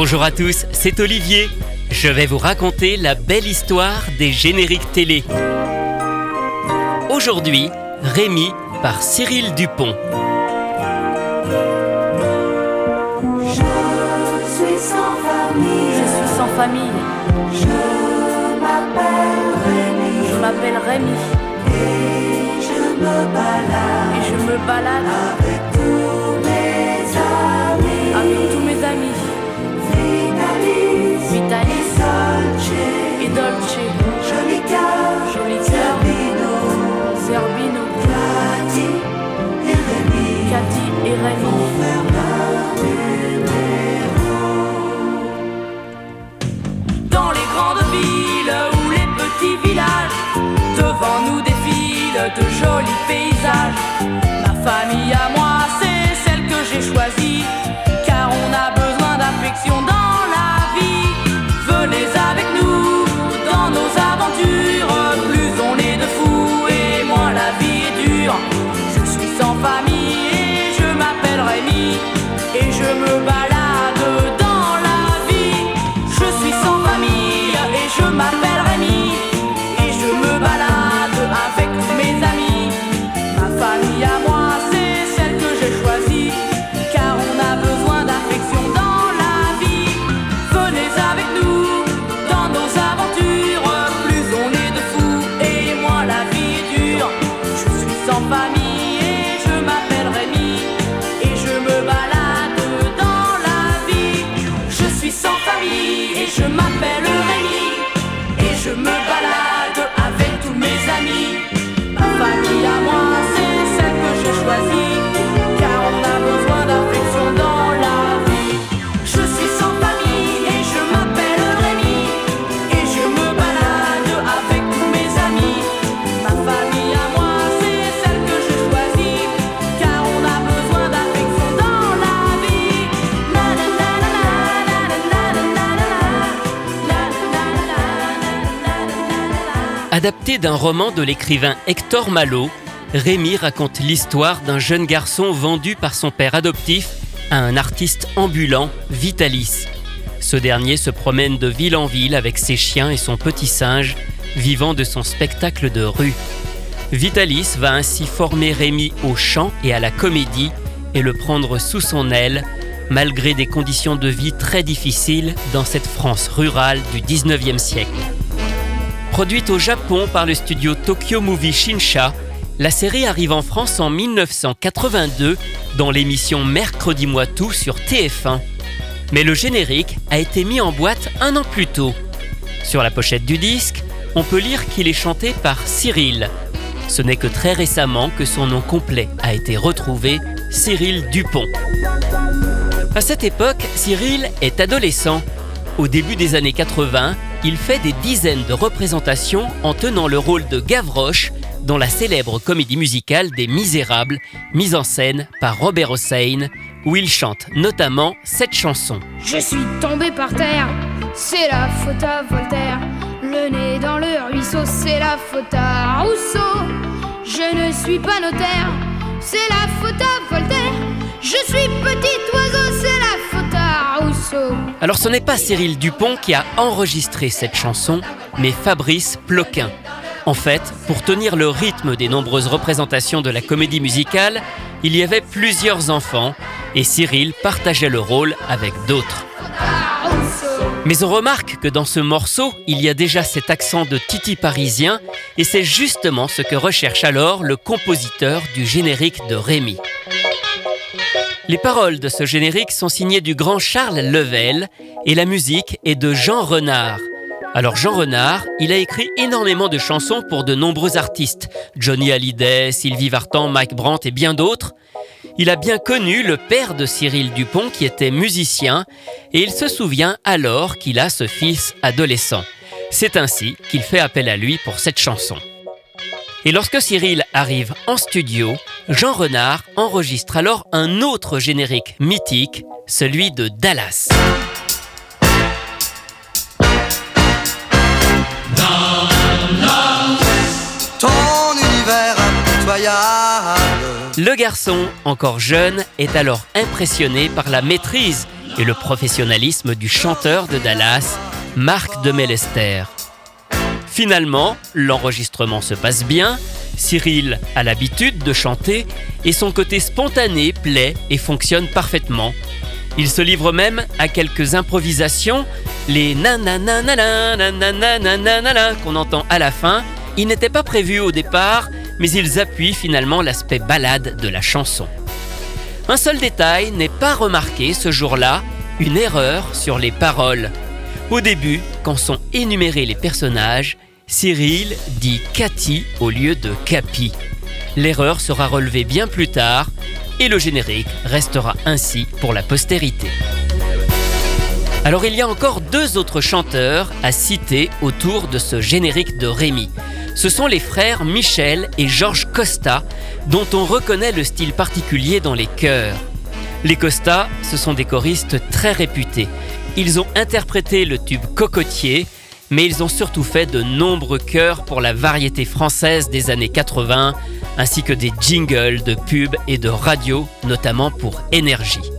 Bonjour à tous, c'est Olivier. Je vais vous raconter la belle histoire des génériques télé. Aujourd'hui, Rémi par Cyril Dupont. Je suis sans famille. Je suis sans famille. Je m'appelle Rémi. Je m'appelle Rémi. Et je me balade Et je me balade avec tous Adapté d'un roman de l'écrivain Hector Malo, Rémi raconte l'histoire d'un jeune garçon vendu par son père adoptif à un artiste ambulant, Vitalis. Ce dernier se promène de ville en ville avec ses chiens et son petit singe, vivant de son spectacle de rue. Vitalis va ainsi former Rémi au chant et à la comédie et le prendre sous son aile, malgré des conditions de vie très difficiles dans cette France rurale du 19e siècle. Produite au Japon par le studio Tokyo Movie Shinsha, la série arrive en France en 1982 dans l'émission Mercredi moi tout sur TF1. Mais le générique a été mis en boîte un an plus tôt. Sur la pochette du disque, on peut lire qu'il est chanté par Cyril. Ce n'est que très récemment que son nom complet a été retrouvé, Cyril Dupont. À cette époque, Cyril est adolescent. Au début des années 80, il fait des dizaines de représentations en tenant le rôle de Gavroche dans la célèbre comédie musicale des Misérables, mise en scène par Robert Hossein, où il chante notamment cette chanson. Je suis tombé par terre, c'est la faute à Voltaire. Le nez dans le ruisseau, c'est la faute à Rousseau. Je ne suis pas notaire, c'est la faute à Voltaire. Je suis petit oiseau, Alors ce n'est pas Cyril Dupont qui a enregistré cette chanson, mais Fabrice Ploquin. En fait, pour tenir le rythme des nombreuses représentations de la comédie musicale, il y avait plusieurs enfants et Cyril partageait le rôle avec d'autres. Mais on remarque que dans ce morceau, il y a déjà cet accent de Titi parisien et c'est justement ce que recherche alors le compositeur du générique de Rémi. Les paroles de ce générique sont signées du grand Charles Level et la musique est de Jean Renard. Alors Jean Renard, il a écrit énormément de chansons pour de nombreux artistes, Johnny Hallyday, Sylvie Vartan, Mike Brandt et bien d'autres. Il a bien connu le père de Cyril Dupont qui était musicien et il se souvient alors qu'il a ce fils adolescent. C'est ainsi qu'il fait appel à lui pour cette chanson. Et lorsque Cyril arrive en studio, Jean Renard enregistre alors un autre générique mythique, celui de Dallas. Le garçon, encore jeune, est alors impressionné par la maîtrise et le professionnalisme du chanteur de Dallas, Marc de Mellester. Finalement, l'enregistrement se passe bien, Cyril a l'habitude de chanter et son côté spontané plaît et fonctionne parfaitement. Il se livre même à quelques improvisations, les nanananana qu'on entend à la fin. Ils n'étaient pas prévus au départ, mais ils appuient finalement l'aspect balade de la chanson. Un seul détail n'est pas remarqué ce jour-là, une erreur sur les paroles. Au début, quand sont énumérés les personnages, Cyril dit Cathy au lieu de Capi. L'erreur sera relevée bien plus tard et le générique restera ainsi pour la postérité. Alors il y a encore deux autres chanteurs à citer autour de ce générique de Rémi. Ce sont les frères Michel et Georges Costa, dont on reconnaît le style particulier dans les chœurs. Les Costa, ce sont des choristes très réputés. Ils ont interprété le tube Cocotier, mais ils ont surtout fait de nombreux chœurs pour la variété française des années 80, ainsi que des jingles de pubs et de radio, notamment pour Énergie.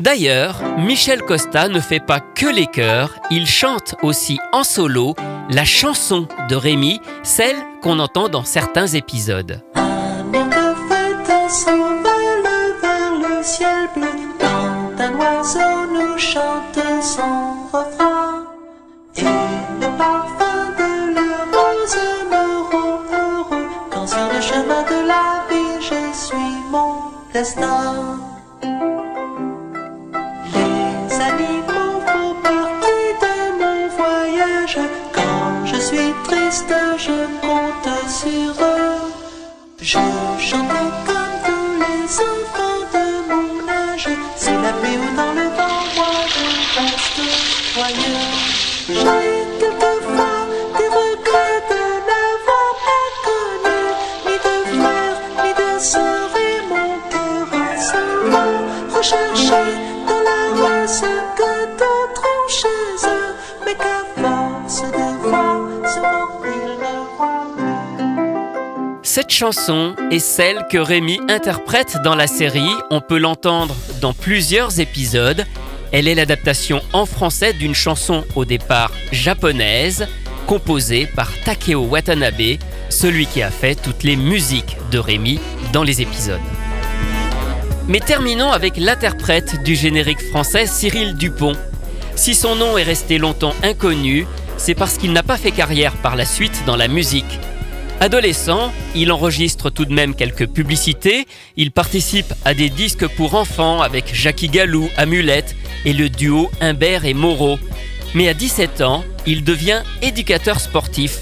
D'ailleurs, Michel Costa ne fait pas que les chœurs, il chante aussi en solo la chanson de Rémi, celle qu'on entend dans certains épisodes. Parfum de la rose me rend heureux. Quand sur le chemin de la vie je suis mon destin. Les animaux font partie de mon voyage. Quand je suis triste, je compte sur eux. Je chante comme tous les enfants de mon âge. C'est la pluie ou dans le vent, moi je reste joyeux. Cette chanson est celle que Rémi interprète dans la série. On peut l'entendre dans plusieurs épisodes. Elle est l'adaptation en français d'une chanson au départ japonaise, composée par Takeo Watanabe, celui qui a fait toutes les musiques de Rémi dans les épisodes. Mais terminons avec l'interprète du générique français, Cyril Dupont. Si son nom est resté longtemps inconnu, c'est parce qu'il n'a pas fait carrière par la suite dans la musique. Adolescent, il enregistre tout de même quelques publicités, il participe à des disques pour enfants avec Jackie Galou, Amulette et le duo Humbert et Moreau. Mais à 17 ans, il devient éducateur sportif.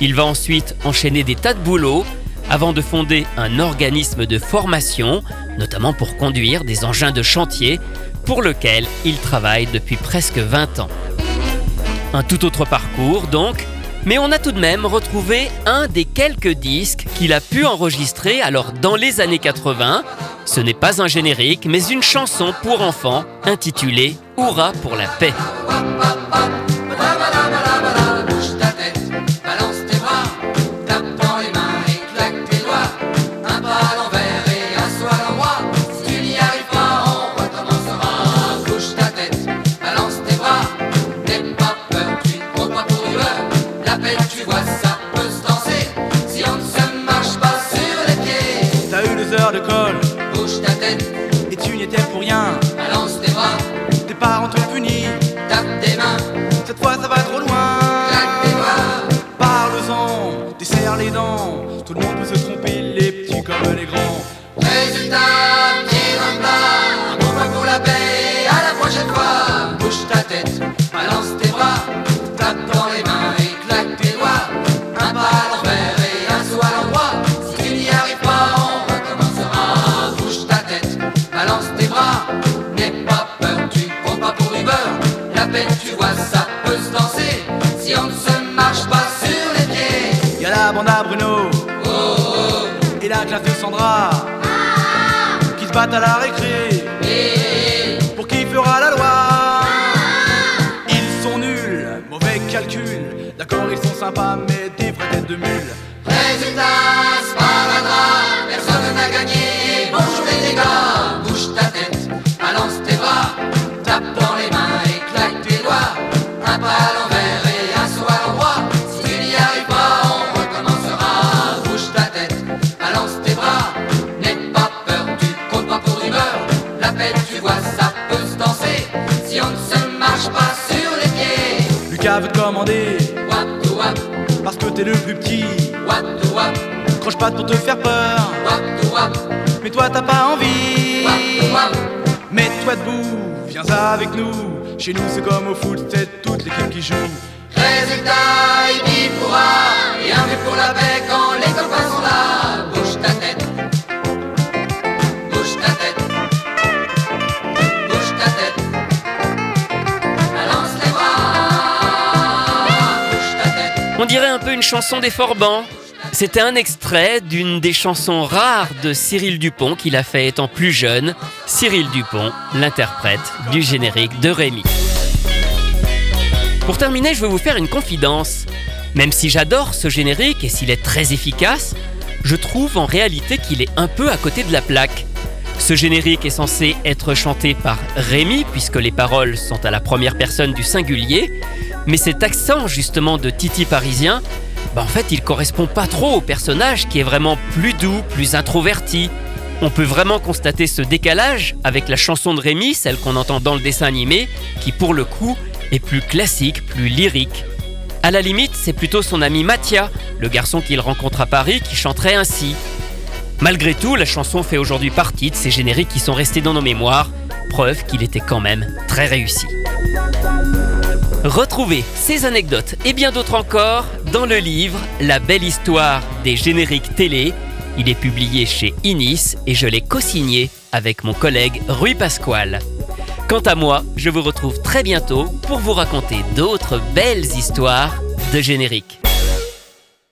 Il va ensuite enchaîner des tas de boulots avant de fonder un organisme de formation, notamment pour conduire des engins de chantier, pour lequel il travaille depuis presque 20 ans. Un tout autre parcours donc, mais on a tout de même retrouvé un des quelques disques qu'il a pu enregistrer alors dans les années 80. Ce n'est pas un générique, mais une chanson pour enfants intitulée Hurrah pour la paix. Tête, et tu n'y étais pour rien. balance tes bras, Tes parents t'ont puni, tape tes mains, cette fois ça va trop loin. claque tes doigts. Parle-en, desserre les dents. Tout le monde peut se tromper, les petits comme les grands. Résultat, n'aie pas peur, tu cours pas pour du beurre. La peine, tu vois, ça peut se danser. Si on ne se marche pas sur les pieds. Y a la bande à Bruno et la classe de Sandra. Qui se battent à la récré. Pour qui fera la loi. Ils sont nuls, mauvais calcul. D'accord, ils sont sympas, mais des vraies têtes de mule. Résultat, personne n'a gagné. Gars, bouge Tu vois, ça peut se danser. Si on ne se marche pas sur les pieds. Lucas veut te commander, Wap, dou, wap, parce que t'es le plus petit. wap, dou, wap, Croche pas pour te faire peur, wap, dou, wap, mais toi t'as pas envie. wap. Mets-toi debout, viens avec nous. Chez nous c'est comme au foot, c'est toute l'équipe qui joue. Résultat, il pourra. On dirait un peu une chanson des Forbans. C'était un extrait d'une des chansons rares de Cyril Dupont qu'il a fait étant plus jeune. Cyril Dupont, l'interprète du générique de Rémi. Pour terminer, je vais vous faire une confidence. Même si j'adore ce générique et s'il est très efficace, je trouve en réalité qu'il est un peu à côté de la plaque. Ce générique est censé être chanté par Rémi, puisque les paroles sont à la première personne du singulier, mais cet accent justement de Titi parisien, bah en fait il correspond pas trop au personnage qui est vraiment plus doux, plus introverti. On peut vraiment constater ce décalage avec la chanson de Rémi, celle qu'on entend dans le dessin animé, qui pour le coup est plus classique, plus lyrique. À la limite, c'est plutôt son ami Mathia, le garçon qu'il rencontre à Paris, qui chanterait ainsi. Malgré tout, la chanson fait aujourd'hui partie de ces génériques qui sont restés dans nos mémoires, preuve qu'il était quand même très réussi. Retrouvez ces anecdotes et bien d'autres encore dans le livre La belle histoire des génériques télé. Il est publié chez Inis et je l'ai co-signé avec mon collègue Rui Pasquale. Quant à moi, je vous retrouve très bientôt pour vous raconter d'autres belles histoires de génériques.